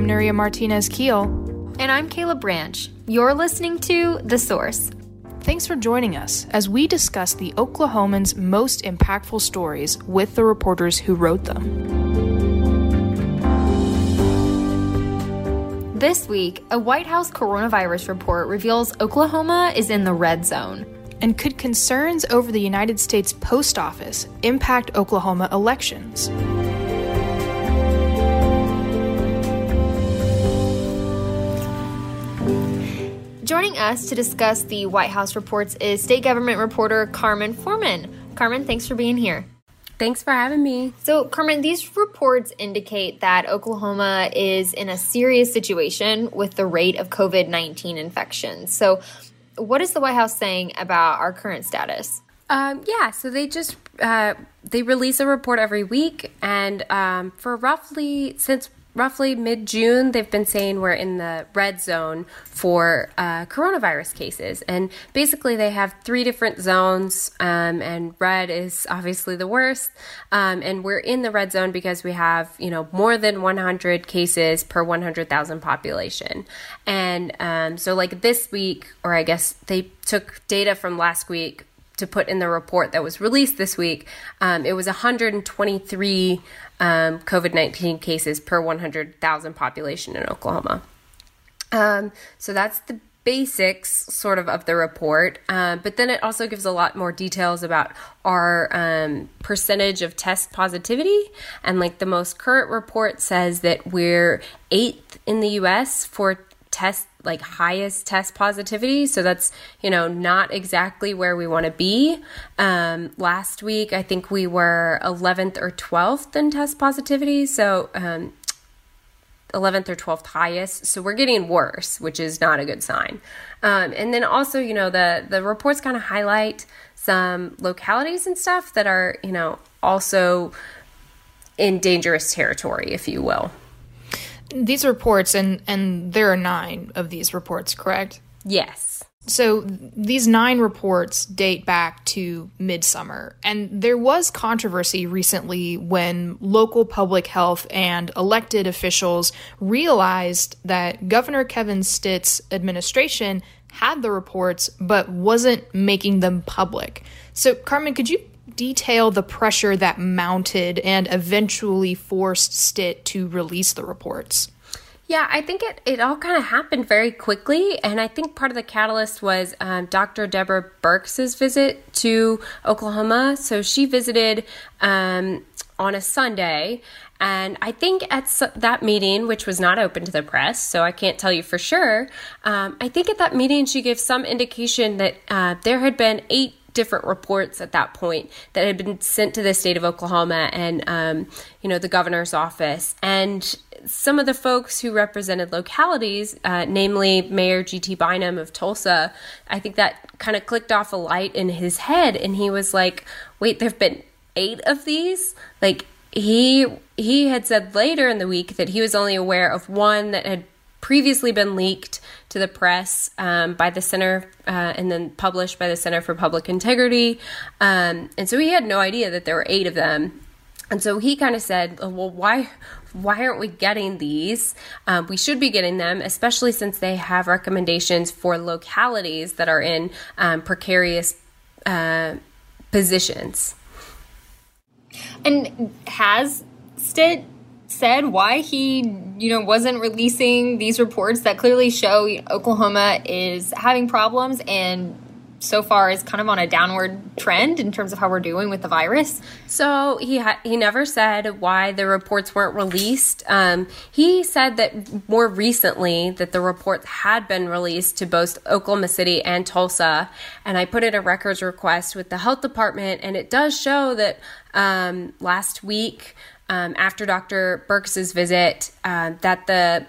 I'm Nuria Martinez Keel. And I'm Kayla Branch. You're listening to The Source. Thanks for joining us as we discuss the Oklahoman's most impactful stories with the reporters who wrote them. This week, a White House coronavirus report reveals Oklahoma is in the red zone. And could concerns over the United States Post Office impact Oklahoma elections? Joining us to discuss the White House reports is state government reporter Carmen Forman. Carmen, thanks for being here. Thanks for having me. So, Carmen, these reports indicate that Oklahoma is in a serious situation with the rate of COVID 19 infections. So, what is the White House saying about our current status? Um, yeah, so they just uh, they release a report every week, and um, for roughly since roughly mid June, they've been saying we're in the red zone for uh, coronavirus cases. And basically, they have three different zones, um, and red is obviously the worst. Um, and we're in the red zone because we have, you know, more than 100 cases per 100,000 population. And um, so, like this week, or I guess they took data from last week to put in the report that was released this week, um, it was 123 um, COVID 19 cases per 100,000 population in Oklahoma. Um, so that's the basics sort of of the report. Um, but then it also gives a lot more details about our um, percentage of test positivity. And like the most current report says that we're eighth in the us for test like highest test positivity. So that's you know not exactly where we want to be. Um, last week i think we were 11th or 12th in test positivity. So um, 11th or 12th highest. So we're getting worse which is not a good sign. Um, and then also you know the the reports kind of highlight some localities and stuff that are you know also in dangerous territory if you will these reports, and and there are nine of these reports, correct? Yes. So these nine reports date back to midsummer, and there was controversy recently when local public health and elected officials realized that Governor Kevin Stitt's administration had the reports but wasn't making them public. So, Carmen, could you detail the pressure that mounted and eventually forced Stitt to release the reports? Yeah, I think it, it all kind of happened very quickly. And I think part of the catalyst was um, Dr. Deborah Birx's visit to Oklahoma. So she visited um, on a Sunday. And I think at that meeting, which was not open to the press, so I can't tell you for sure, um, I think at that meeting she gave some indication that uh, there had been eight different reports at that point that had been sent to the state of Oklahoma and um, you know the governor's office and some of the folks who represented localities, uh, namely Mayor G.T. Bynum of Tulsa, I think that kind of clicked off a light in his head, and he was like, "Wait, there've been eight of these." Like he he had said later in the week that he was only aware of one that had previously been leaked to the press um, by the Center uh, and then published by the Center for Public Integrity. Um, and so he had no idea that there were eight of them. And so he kind of said, well, why, why aren't we getting these? Um, we should be getting them, especially since they have recommendations for localities that are in um, precarious uh, positions. And has Stitt said why he, you know, wasn't releasing these reports that clearly show Oklahoma is having problems and so far is kind of on a downward trend in terms of how we're doing with the virus. So he ha- he never said why the reports weren't released. Um, he said that more recently that the reports had been released to both Oklahoma City and Tulsa, and I put in a records request with the health department, and it does show that um, last week um, after Dr. Birx's visit uh, that the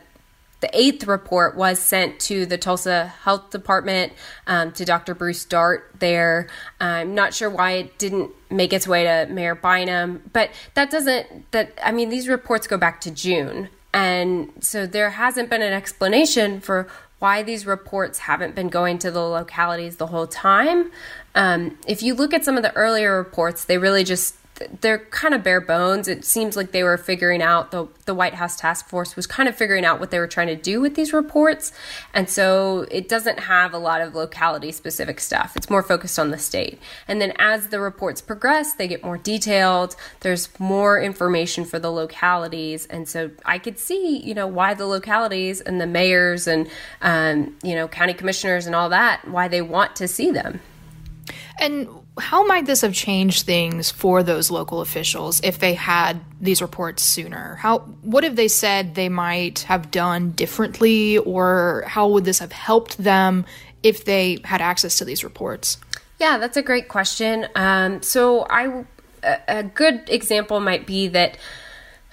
the eighth report was sent to the Tulsa Health Department, um, to Dr. Bruce Dart there. I'm not sure why it didn't make its way to Mayor Bynum, but that doesn't, that, I mean, these reports go back to June. And so there hasn't been an explanation for why these reports haven't been going to the localities the whole time. Um, if you look at some of the earlier reports, they really just they're kind of bare bones. It seems like they were figuring out the the White House task force was kind of figuring out what they were trying to do with these reports, and so it doesn't have a lot of locality specific stuff. It's more focused on the state. And then as the reports progress, they get more detailed. There's more information for the localities, and so I could see you know why the localities and the mayors and um, you know county commissioners and all that why they want to see them. And how might this have changed things for those local officials if they had these reports sooner? How what have they said they might have done differently or how would this have helped them if they had access to these reports? Yeah, that's a great question. Um, so I a good example might be that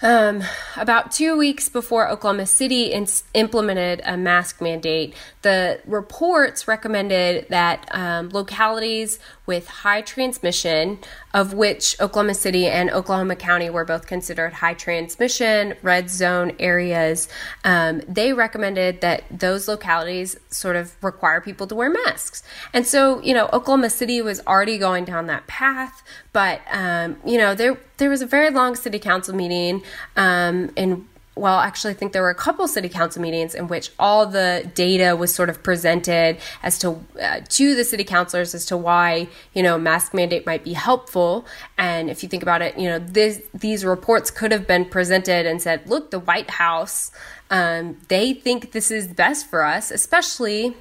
um, about two weeks before Oklahoma City in- implemented a mask mandate, the reports recommended that um, localities with high transmission, of which Oklahoma City and Oklahoma County were both considered high transmission red zone areas, um, they recommended that those localities sort of require people to wear masks. And so, you know, Oklahoma City was already going down that path, but um, you know, there there was a very long city council meeting um, in well, actually, I think there were a couple city council meetings in which all the data was sort of presented as to uh, to the city councilors as to why you know mask mandate might be helpful. And if you think about it, you know this, these reports could have been presented and said, look, the White House, um, they think this is best for us, especially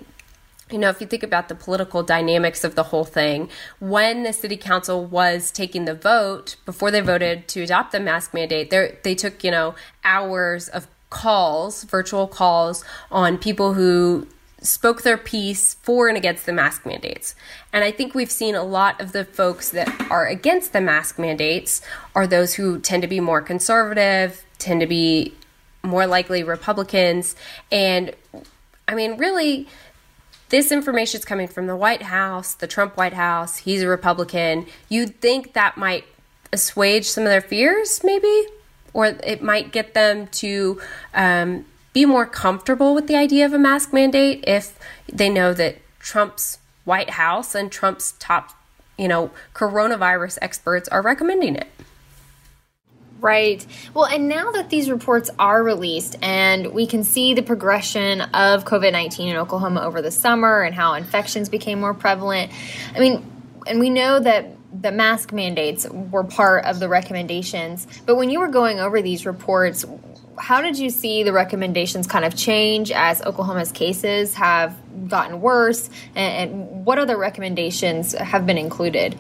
you know, if you think about the political dynamics of the whole thing, when the city council was taking the vote, before they voted to adopt the mask mandate, they took, you know, hours of calls, virtual calls on people who spoke their piece for and against the mask mandates. And I think we've seen a lot of the folks that are against the mask mandates are those who tend to be more conservative, tend to be more likely Republicans. And I mean, really, this information is coming from the White House, the Trump White House. He's a Republican. You'd think that might assuage some of their fears, maybe, or it might get them to um, be more comfortable with the idea of a mask mandate if they know that Trump's White House and Trump's top, you know, coronavirus experts are recommending it. Right. Well, and now that these reports are released and we can see the progression of COVID 19 in Oklahoma over the summer and how infections became more prevalent, I mean, and we know that the mask mandates were part of the recommendations. But when you were going over these reports, how did you see the recommendations kind of change as Oklahoma's cases have gotten worse? And, and what other recommendations have been included?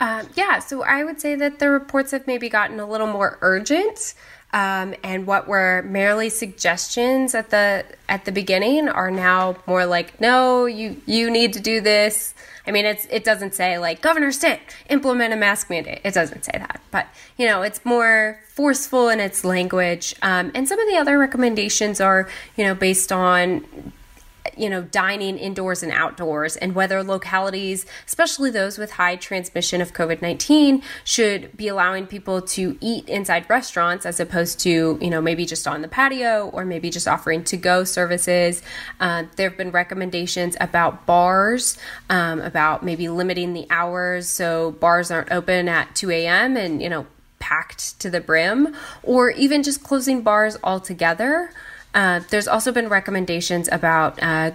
Um, yeah, so I would say that the reports have maybe gotten a little more urgent. Um, and what were merely suggestions at the at the beginning are now more like, no, you you need to do this. I mean, it's it doesn't say like Governor Stitt implement a mask mandate. It doesn't say that, but you know, it's more forceful in its language. Um, and some of the other recommendations are, you know, based on you know, dining indoors and outdoors, and whether localities, especially those with high transmission of COVID 19, should be allowing people to eat inside restaurants as opposed to, you know, maybe just on the patio or maybe just offering to go services. Uh, there have been recommendations about bars, um, about maybe limiting the hours so bars aren't open at 2 a.m. and, you know, packed to the brim, or even just closing bars altogether. Uh, there's also been recommendations about uh,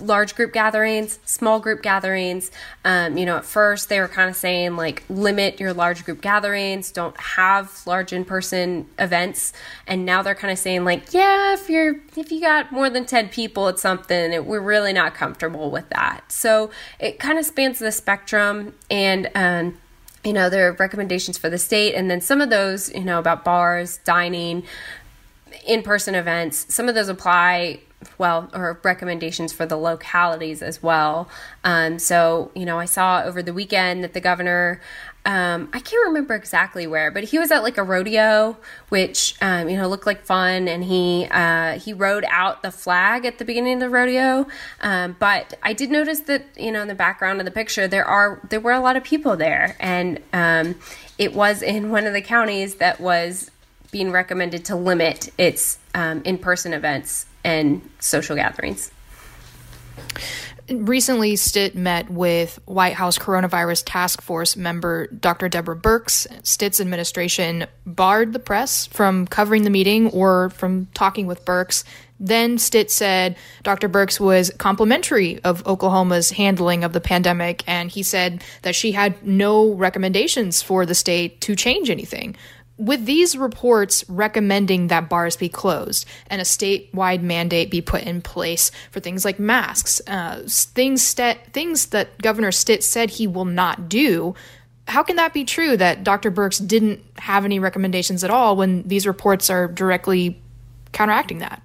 large group gatherings, small group gatherings. Um, you know, at first they were kind of saying like limit your large group gatherings, don't have large in person events, and now they're kind of saying like, yeah, if you're if you got more than ten people at something, it, we're really not comfortable with that. So it kind of spans the spectrum, and um, you know there are recommendations for the state, and then some of those, you know, about bars, dining in person events, some of those apply well, or recommendations for the localities as well. Um, so, you know, I saw over the weekend that the governor um, I can't remember exactly where, but he was at like a rodeo, which um, you know looked like fun, and he uh, he rode out the flag at the beginning of the rodeo. Um, but I did notice that you know in the background of the picture there are there were a lot of people there, and um, it was in one of the counties that was being recommended to limit its um, in person events and social gatherings. Recently, Stitt met with White House coronavirus task force member Dr. Deborah Birx. Stitt's administration barred the press from covering the meeting or from talking with Birx. Then Stitt said Dr. Birx was complimentary of Oklahoma's handling of the pandemic, and he said that she had no recommendations for the state to change anything with these reports recommending that bars be closed and a statewide mandate be put in place for things like masks, uh, things, st- things that Governor Stitt said he will not do, how can that be true that Dr. Birx didn't have any recommendations at all when these reports are directly counteracting that?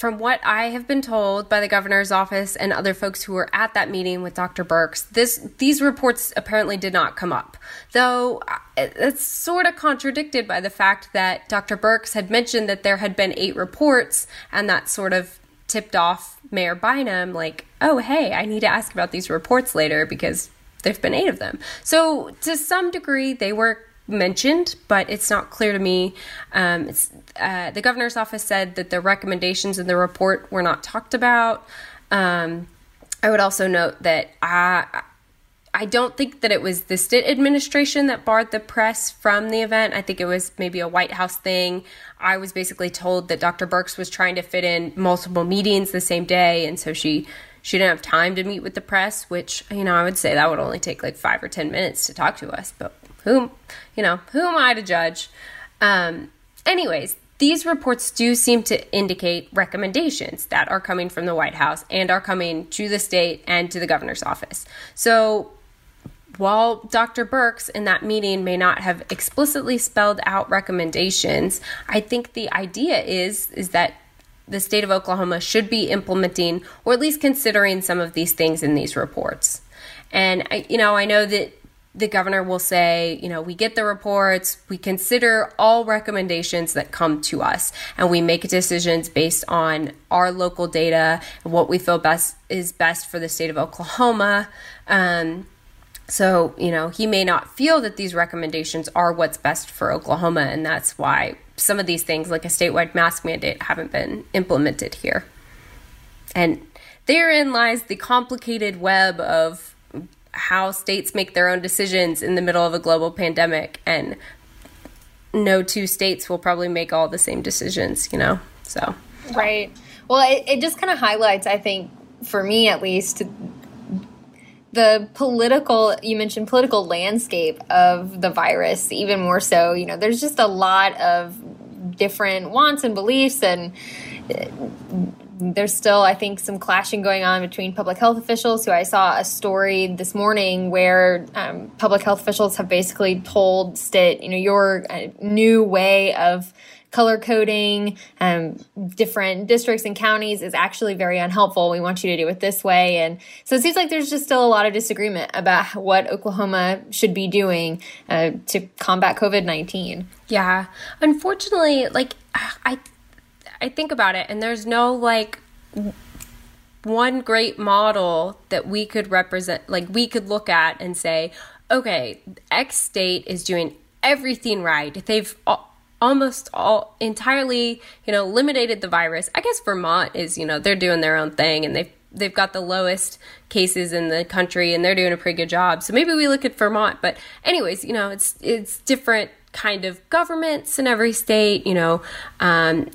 From what I have been told by the governor's office and other folks who were at that meeting with Dr. Birx, this these reports apparently did not come up. Though uh, it's sort of contradicted by the fact that Dr. Birx had mentioned that there had been eight reports, and that sort of tipped off Mayor Bynum, like, oh, hey, I need to ask about these reports later because there've been eight of them. So to some degree, they were mentioned, but it's not clear to me. Um, uh, the governor's office said that the recommendations in the report were not talked about. Um, I would also note that I. I don't think that it was the Stitt administration that barred the press from the event. I think it was maybe a White House thing. I was basically told that Dr. Birx was trying to fit in multiple meetings the same day, and so she she didn't have time to meet with the press. Which you know I would say that would only take like five or ten minutes to talk to us, but who, you know, who am I to judge? Um, anyways, these reports do seem to indicate recommendations that are coming from the White House and are coming to the state and to the governor's office. So while Dr. Birx in that meeting may not have explicitly spelled out recommendations, I think the idea is is that the state of Oklahoma should be implementing or at least considering some of these things in these reports. And I, you know, I know that the governor will say, you know, we get the reports, we consider all recommendations that come to us, and we make decisions based on our local data and what we feel best is best for the state of Oklahoma. Um, so, you know, he may not feel that these recommendations are what's best for Oklahoma, and that's why some of these things, like a statewide mask mandate, haven't been implemented here. And therein lies the complicated web of how states make their own decisions in the middle of a global pandemic. And no two states will probably make all the same decisions you know? So. Right. Well it, it just kind of highlights i think for me at least the political you mentioned political landscape of the virus even more so. You know there's just a lot of different wants and beliefs and there's still, I think, some clashing going on between public health officials. Who I saw a story this morning where um, public health officials have basically told Stitt, you know, your uh, new way of color coding um, different districts and counties is actually very unhelpful. We want you to do it this way. And so it seems like there's just still a lot of disagreement about what Oklahoma should be doing uh, to combat COVID 19. Yeah. Unfortunately, like, I I think about it, and there's no like one great model that we could represent, like we could look at and say, okay, X state is doing everything right. They've almost all entirely, you know, eliminated the virus. I guess Vermont is, you know, they're doing their own thing and they've they've got the lowest cases in the country and they're doing a pretty good job. So maybe we look at Vermont, but anyways, you know, it's it's different kind of governments in every state, you know, um,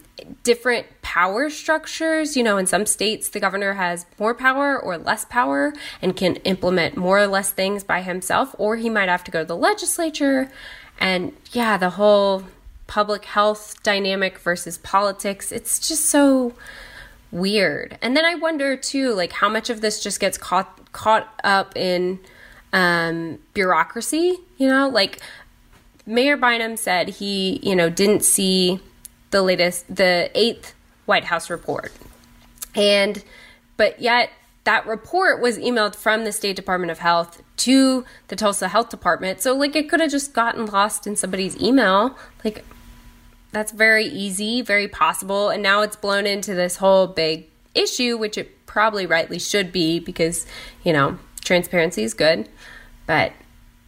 different power structures. You know, in some states, the governor has more power or less power and can implement more or less things by himself, or he might have to go to the legislature. And yeah, the whole public health dynamic versus politics, it's just so weird. And then I wonder too, like how much of this just gets caught caught up in um, bureaucracy. You know, like Mayor Bynum said he, you know, didn't see the latest, the eighth White House report. And, but yet that report was emailed from the State Department of Health to the Tulsa Health Department. So, like, it could have just gotten lost in somebody's email. Like, that's very easy, very possible. And now it's blown into this whole big issue, which it probably rightly should be because, you know, transparency is good. But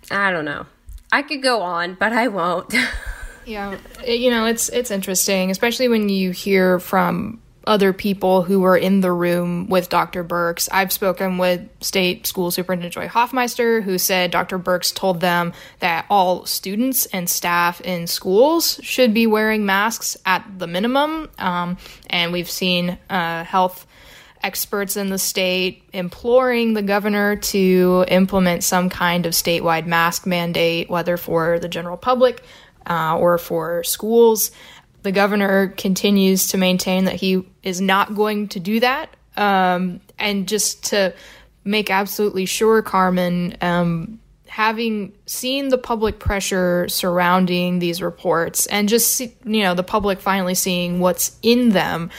I don't know. I could go on, but I won't. yeah, you know, it's it's interesting, especially when you hear from other people who were in the room with Dr. Birx. I've spoken with State School Superintendent Joy Hofmeister, who said Dr. Birx told them that all students and staff in schools should be wearing masks at the minimum. Um, and we've seen uh, health experts in the state imploring the governor to implement some kind of statewide mask mandate, whether for the general public uh, or for schools the governor continues to maintain that he is not going to do that. Um, and just to make absolutely sure, Carmen, um, having seen the public pressure surrounding these reports and just you know the public finally seeing what's in them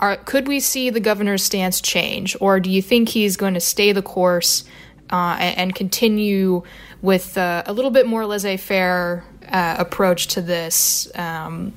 are, could we see the governor's stance change or do you think he's going to stay the course uh, and, and, continue with uh, a little bit more laissez-faire uh, approach to this um,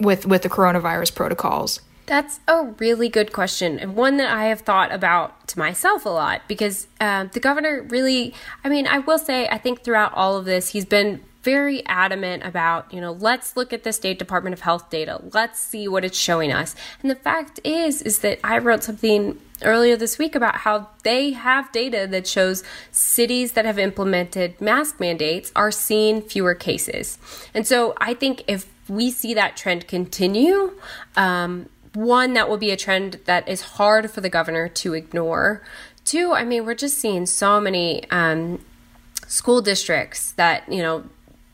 with with the coronavirus protocols? That's a really good question, and one that I have thought about to myself a lot because uh, the governor really, I mean, I will say, I think throughout all of this, he's been very adamant about, you know, let's look at the State Department of Health data. Let's see what it's showing us. And the fact is, is that I wrote something earlier this week about how they have data that shows cities that have implemented mask mandates are seeing fewer cases. And so I think if we see that trend continue, um, one, that will be a trend that is hard for the governor to ignore. Two, I mean, we're just seeing so many um, school districts that, you know,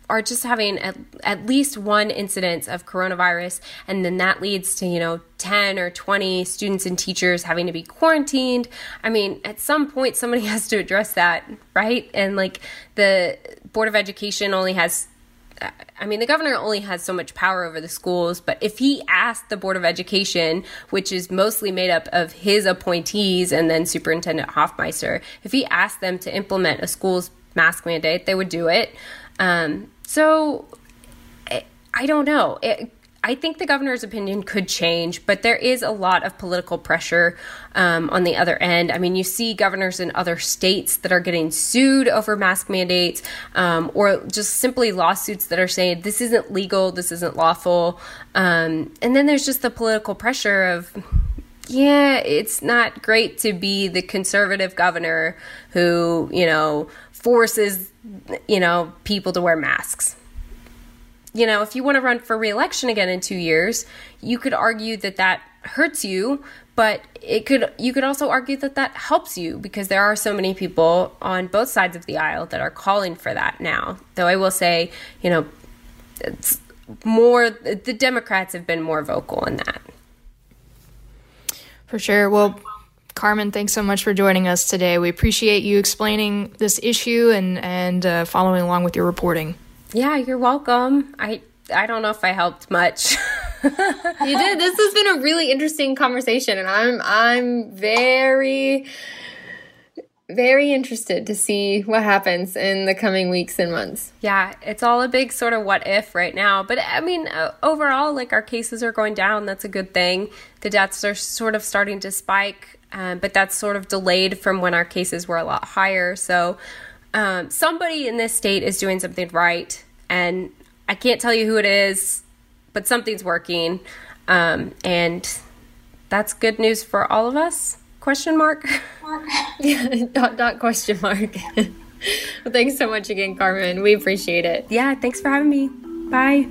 are just having at, at least one incidence of coronavirus and then that leads to you know 10 or 20 students and teachers having to be quarantined i mean at some point somebody has to address that right and like the board of education only has uh, I mean, the governor only has so much power over the schools, but if he asked the Board of Education, which is mostly made up of his appointees and then Superintendent Hofmeister, if he asked them to implement a school's mask mandate, they would do it. Um, so I, I don't know. It, I think the governor's opinion could change, but there is a lot of political pressure um, on the other end. I mean, you see governors in other states that are getting sued over mask mandates, um, or just simply lawsuits that are saying this isn't legal, this isn't lawful. Um, and then there's just the political pressure of, yeah, it's not great to be the conservative governor who, you know, forces, you know, people to wear masks you know, if you want to run for reelection again in two years, you could argue that that hurts you, but it could you could also argue that that helps you because there are so many people on both sides of the aisle that are calling for that now. Though I will say, you know, it's more the Democrats have been more vocal in that. For sure. Well, Carmen, thanks so much for joining us today. We appreciate you explaining this issue and and uh, following along with your reporting. Yeah, you're welcome. I I don't know if I helped much. you did. This has been a really interesting conversation and I'm I'm very very interested to see what happens in the coming weeks and months. Yeah, it's all a big sort of what if right now. But I mean, uh, overall, like our cases are going down. That's a good thing. The deaths are sort of starting to spike, um, but that's sort of delayed from when our cases were a lot higher. So um, somebody in this state is doing something right, and I can't tell you who it is, but something's working, um, and that's good news for all of us. Question mark? dot dot question mark. well, thanks so much again, Carmen. We appreciate it. Yeah, thanks for having me. Bye.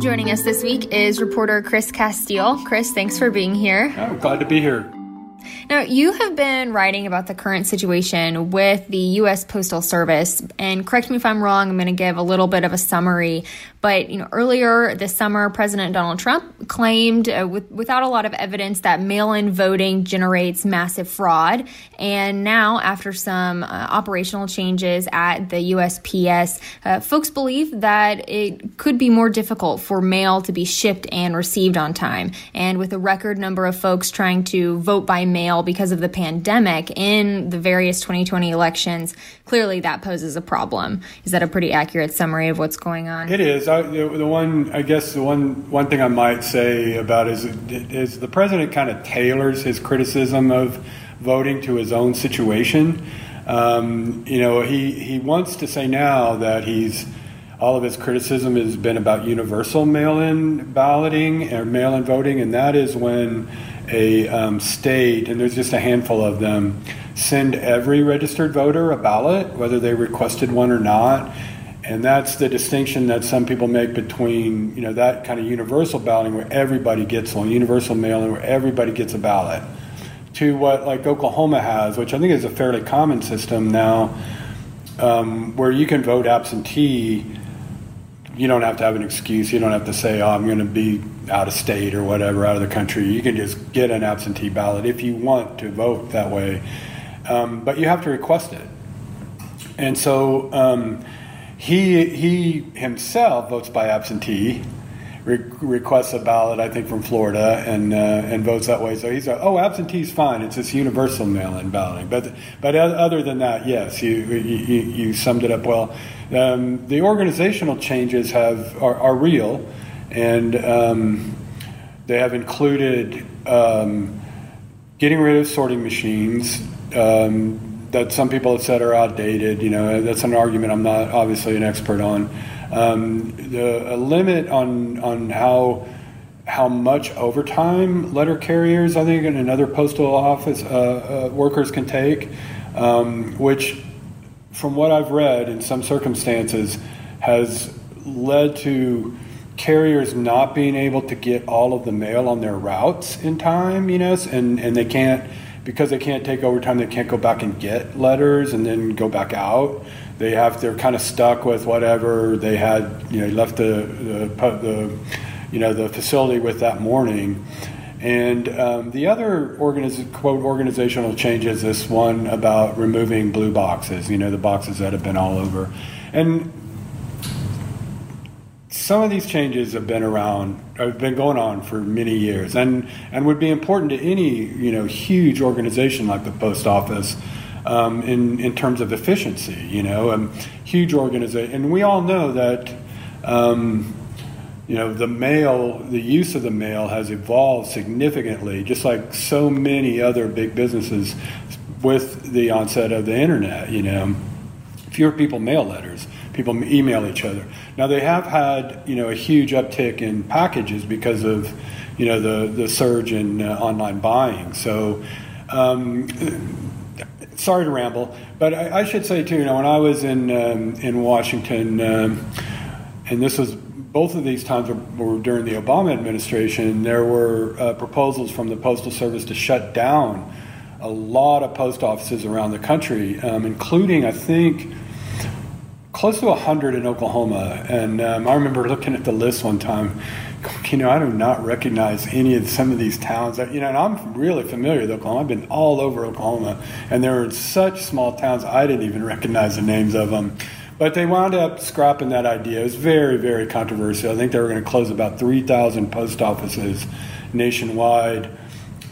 Joining us this week is reporter Chris Casteel. Chris, thanks for being here. Oh, glad to be here. Now, you have been writing about the current situation with the U.S. Postal Service, and correct me if I'm wrong, I'm going to give a little bit of a summary. But you know, earlier this summer, President Donald Trump claimed, uh, with, without a lot of evidence, that mail-in voting generates massive fraud. And now, after some uh, operational changes at the USPS, uh, folks believe that it could be more difficult for mail to be shipped and received on time. And with a record number of folks trying to vote by mail because of the pandemic in the various 2020 elections, clearly that poses a problem. Is that a pretty accurate summary of what's going on? It is. I, the, the, one, I guess, the one one thing I might say about is is the president kind of tailors his criticism of voting to his own situation. Um, you know, he he wants to say now that he's all of his criticism has been about universal mail-in balloting or mail-in voting, and that is when a um, state, and there's just a handful of them, send every registered voter a ballot, whether they requested one or not. And that's the distinction that some people make between, you know, that kind of universal balloting where everybody gets one, universal mail-in where everybody gets a ballot, to what like Oklahoma has, which I think is a fairly common system now, um, where you can vote absentee. You don't have to have an excuse. You don't have to say, "Oh, I'm going to be out of state or whatever, out of the country." You can just get an absentee ballot if you want to vote that way, um, but you have to request it. And so. Um, he, he himself votes by absentee, re- requests a ballot, I think, from Florida, and, uh, and votes that way. So he's like, oh, absentee's fine. It's this universal mail-in balloting. But, but other than that, yes, you, you, you summed it up well. Um, the organizational changes have, are, are real, and um, they have included um, getting rid of sorting machines, um, that some people have said are outdated. You know, that's an argument I'm not obviously an expert on. Um, the a limit on on how how much overtime letter carriers, I think, and another postal office uh, uh, workers can take, um, which, from what I've read in some circumstances, has led to carriers not being able to get all of the mail on their routes in time. You know, and and they can't because they can't take overtime, they can't go back and get letters and then go back out. They have they're kind of stuck with whatever they had. You know, left the the, the you know the facility with that morning. And um, the other organiz- quote organizational change is this one about removing blue boxes. You know, the boxes that have been all over, and some of these changes have been around, have been going on for many years, and and would be important to any you know huge organization like the post office. Um, in in terms of efficiency, you know, um, huge organization, and we all know that um, you know the mail, the use of the mail has evolved significantly, just like so many other big businesses with the onset of the internet. You know, fewer people mail letters people email each other. Now they have had you know a huge uptick in packages because of you know the the surge in uh, online buying. So. Um, sorry to ramble, but I, I, should say too. You know, when I was in um, in Washington, um, and this was both of these times were, were during the Obama administration. There were uh, proposals from the Postal Service to shut down a lot of post offices around the country, um, including I think close to 100 in Oklahoma. And um, I remember looking at the list one time, you know, I do not recognize any of some of these towns. You know, and I'm really familiar with Oklahoma. I've been all over Oklahoma, and there are such small towns I didn't even recognize the names of them. But they wound up scrapping that idea. It was very, very controversial. I think they were going to close about 3,000 post offices nationwide.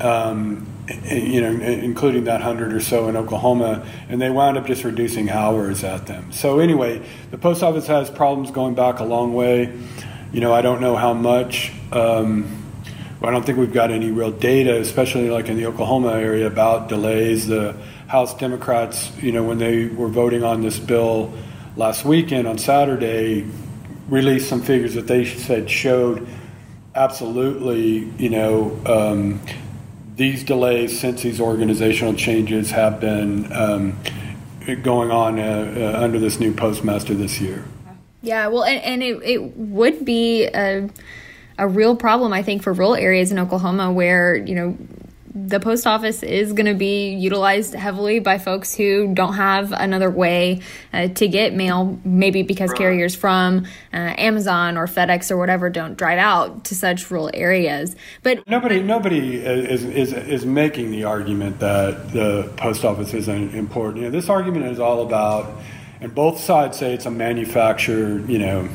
Um, you know, including that hundred or so in Oklahoma, and they wound up just reducing hours at them. So anyway, the post office has problems going back a long way. You know, I don't know how much. Um, I don't think we've got any real data, especially like in the Oklahoma area, about delays. The House Democrats, you know, when they were voting on this bill last weekend on Saturday, released some figures that they said showed absolutely, you know, um, these delays since these organizational changes have been um, going on uh, uh, under this new postmaster this year. Yeah, well, and, and it, it would be a, a real problem, I think, for rural areas in Oklahoma where, you know, the post office is going to be utilized heavily by folks who don't have another way uh, to get mail, maybe because carriers from uh, Amazon or FedEx or whatever don't drive out to such rural areas. But nobody, nobody is, is, is making the argument that the post office isn't important. You know, this argument is all about, and both sides say it's a manufactured, you know,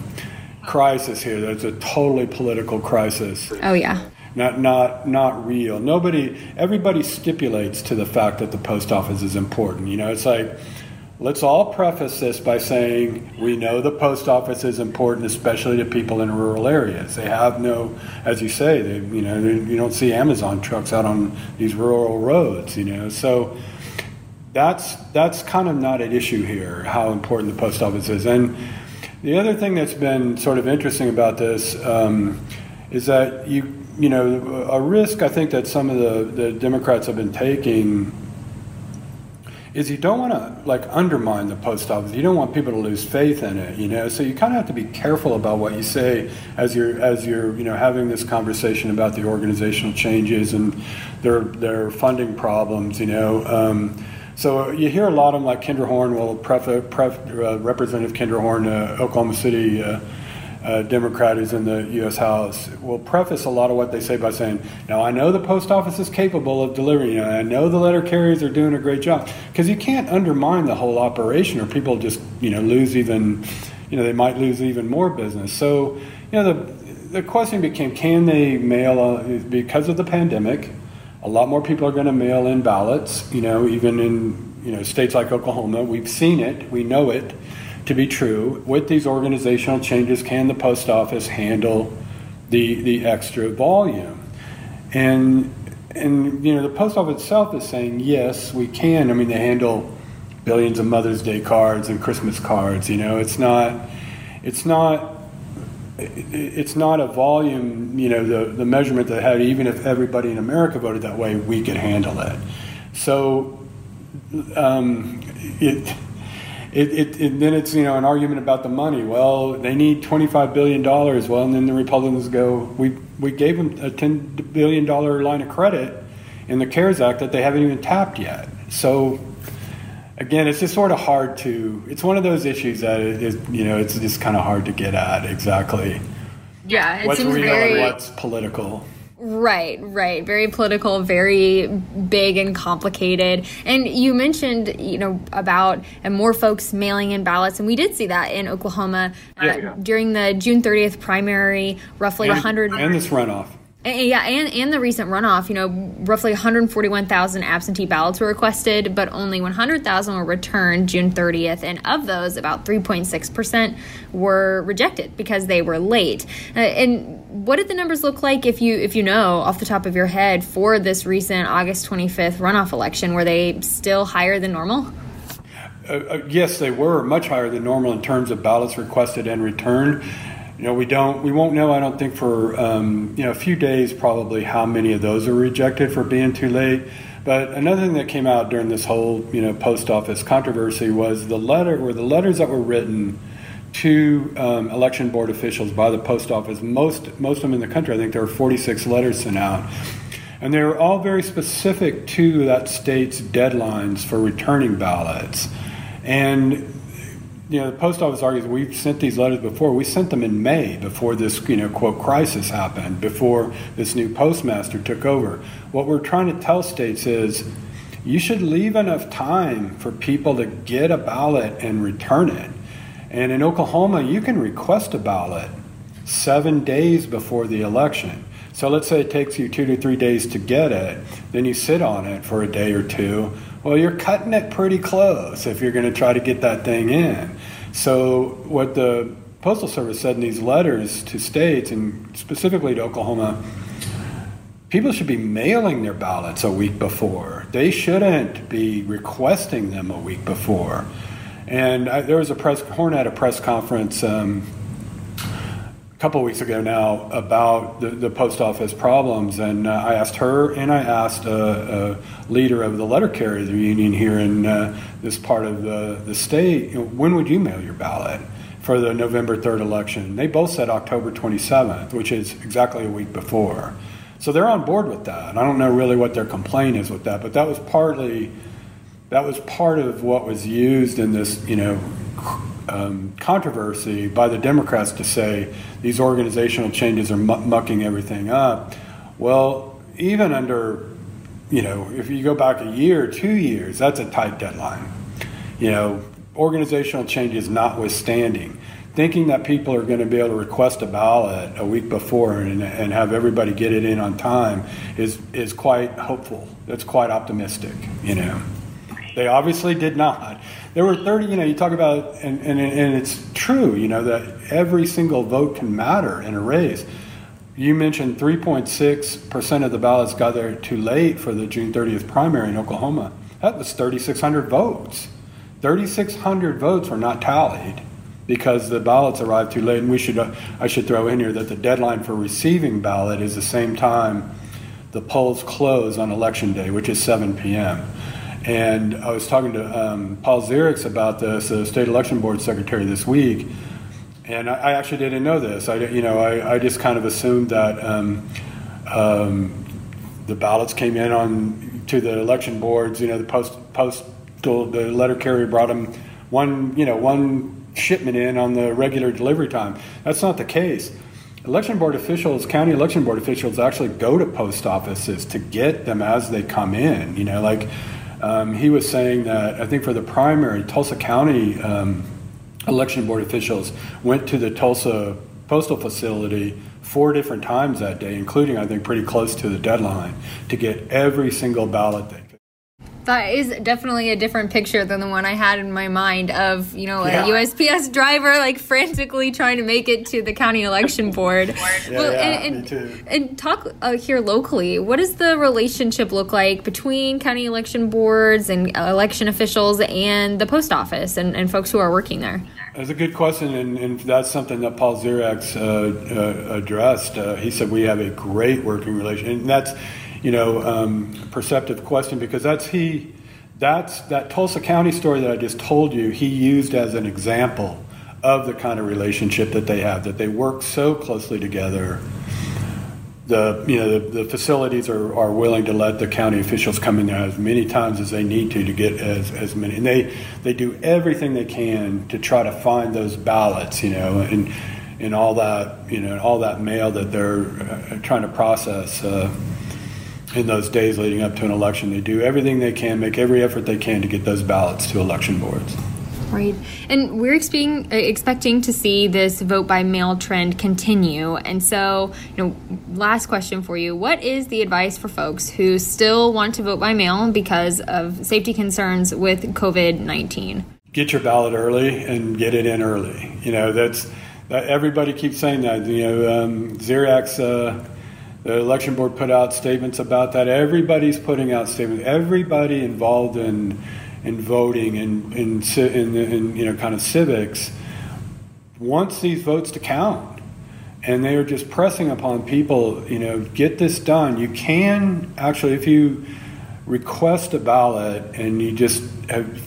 crisis here. There's a totally political crisis. Oh yeah not not not real. Nobody, everybody stipulates to the fact that the post office is important. You know, it's like let's all preface this by saying we know the post office is important, especially to people in rural areas. They have no, as you say, they, you know, they, you don't see Amazon trucks out on these rural roads. You know, so that's that's kind of not an issue here. How important the post office is, and the other thing that's been sort of interesting about this um, is that you you know, a risk I think that some of the, the Democrats have been taking is you don't want to like undermine the post office. You don't want people to lose faith in it, you know. So you kind of have to be careful about what you say as you're as you're you know having this conversation about the organizational changes and their their funding problems, you know. Um, so you hear a lot of them like Kendra Horn, well, pref, pref, uh, Representative Kendra Horn, uh, Oklahoma City. Uh, uh, Democrat who's in the U.S. House will preface a lot of what they say by saying, "Now I know the post office is capable of delivering. Know, I know the letter carriers are doing a great job." Because you can't undermine the whole operation, or people just you know lose even, you know, they might lose even more business. So you know the the question became, can they mail uh, because of the pandemic? A lot more people are going to mail in ballots. You know, even in you know states like Oklahoma, we've seen it, we know it to be true. With these organizational changes, can the post office handle the the extra volume? And and you know the post office itself is saying yes, we can. I mean, they handle billions of Mother's Day cards and Christmas cards. You know, it's not it's not it's not a volume, you know, the, the measurement that had, even if everybody in America voted that way, we could handle it. So um, it, it, it, then it's you know an argument about the money. Well, they need twenty five billion dollars. Well, and then the Republicans go, we we gave them a ten billion dollar line of credit in the CARES Act that they haven't even tapped yet. So again, it's just sort of hard to. It's one of those issues that is you know it's just kind of hard to get at exactly. Yeah, it what's seems real very and what's political. Right, right. Very political, very big and complicated. And you mentioned, you know, about and more folks mailing in ballots, and we did see that in Oklahoma uh, Yeah, yeah. during the June 30th primary. Roughly And, 100 and this runoff. And- Yeah, and, and the recent runoff, you know, roughly 141,000 absentee ballots were requested, but only 100,000 were returned June 30th. And of those, about 3.6% were rejected because they were late. Uh, and what did the numbers look like if you if you know off the top of your head for this recent August 25th runoff election? Were they still higher than normal? Uh, uh, yes, they were much higher than normal in terms of ballots requested and returned. You know, we don't, we won't know. I don't think for um, you know a few days probably how many of those are rejected for being too late. But another thing that came out during this whole you know post office controversy was the letter, or the letters that were written to um, election board officials by the post office. Most most of them in the country, I think there were 46 letters sent out, and they were all very specific to that state's deadlines for returning ballots. And you know, the post office argues we've sent these letters before. We sent them in May before this, you know, quote crisis happened, before this new postmaster took over. What we're trying to tell states is you should leave enough time for people to get a ballot and return it. And in Oklahoma, you can request a ballot seven days before the election. So let's say it takes you two to three days to get it, then you sit on it for a day or two. Well, you're cutting it pretty close if you're going to try to get that thing in. So, what the Postal Service said in these letters to states, and specifically to Oklahoma, people should be mailing their ballots a week before. They shouldn't be requesting them a week before. And I, there was a press, Horn had a press conference um, couple weeks ago now about the, the post office problems. And uh, I asked her and I asked a, a leader of the letter carriers union here in uh, this part of the, the state, you know, when would you mail your ballot? For the November 3rd election. They both said October 27th, which is exactly a week before. So they're on board with that. I don't know really what their complaint is with that, but that was partly that was part of what was used in this, you know, um, controversy by the Democrats to say these organizational changes are mucking everything up. Well, even under, you know, if you go back a year, two years, that's a tight deadline. You know, organizational changes notwithstanding, thinking that people are going to be able to request a ballot a week before and, and have everybody get it in on time is is quite hopeful. That's quite optimistic, you know. They obviously did not. There were 30, you know, you talk about, and, and, and it's true, you know, that every single vote can matter in a race. You mentioned 3.6% of the ballots got there too late for the June 30th primary in Oklahoma. That was 3,600 votes. 3,600 votes were not tallied because the ballots arrived too late. And we should, uh, I should throw in here that the deadline for receiving ballot is the same time the polls close on election day, which is 7 p.m. And I was talking to um, Paul Ziriax about this, the state election board secretary, this week. And I, I actually didn't know this. I, you know, I, I just kind of assumed that um, um, the ballots came in on to the election boards. You know, the post postal the letter carrier brought them one, you know, one shipment in on the regular delivery time. That's not the case. Election board officials, county election board officials, actually go to post offices to get them as they come in. You know, like um, he was saying that I think for the primary, Tulsa County um, election board officials went to the Tulsa postal facility four different times that day, including I think pretty close to the deadline, to get every single ballot they that is definitely a different picture than the one I had in my mind of, you know, yeah. a USPS driver like frantically trying to make it to the county election board. yeah, well, yeah, and, and, me too. and talk uh, here locally. What does the relationship look like between county election boards and election officials and the post office and, and folks who are working there? That's a good question, and, and that's something that Paul Ziriax uh, uh, addressed. Uh, he said we have a great working relationship, and that's you know, um, perceptive question because that's he, that's that Tulsa County story that I just told you. He used as an example of the kind of relationship that they have, that they work so closely together. The you know the, the facilities are, are willing to let the county officials come in there as many times as they need to to get as, as many, and they they do everything they can to try to find those ballots, you know, and and all that you know all that mail that they're uh, trying to process. Uh, in those days leading up to an election. They do everything they can, make every effort they can to get those ballots to election boards. Right. And we're expecting, expecting to see this vote by mail trend continue. And so, you know, last question for you. What is the advice for folks who still want to vote by mail because of safety concerns with COVID 19? Get your ballot early and get it in early. You know, that's, that everybody keeps saying that. You know, um, Ziriax, uh, the election board put out statements about that. Everybody's putting out statements. Everybody involved in in voting and in, in, in, you know kind of civics wants these votes to count, and they are just pressing upon people. You know, get this done. You can actually, if you request a ballot and you just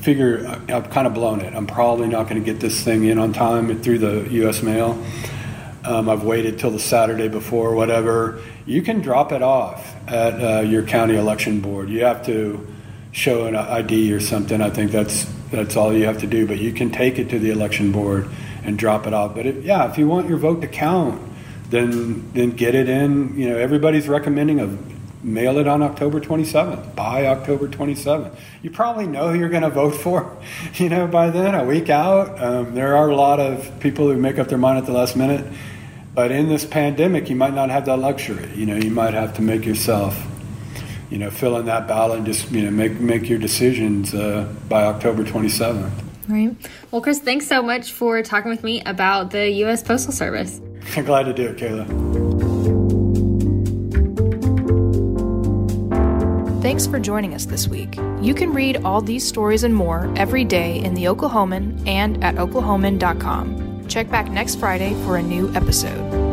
figure I've kind of blown it. I'm probably not going to get this thing in on time through the U.S. mail. Um, I've waited till the Saturday before, whatever you can drop it off at uh, your county election board. You have to show an ID or something. I think that's that's all you have to do. But you can take it to the election board and drop it off. But if, yeah, if you want your vote to count, then then get it in. You know, everybody's recommending a mail it on October 27th, by October 27th. You probably know who you're going to vote for, you know, by then, a week out. Um, there are a lot of people who make up their mind at the last minute. But in this pandemic, you might not have that luxury. You know, you might have to make yourself, you know, fill in that ballot and just, you know, make, make your decisions uh, by October 27th. Right. Well, Chris, thanks so much for talking with me about the U.S. Postal Service. I'm glad to do it, Kayla. Thanks for joining us this week. You can read all these stories and more every day in the Oklahoman and at oklahoman.com. Check back next Friday for a new episode.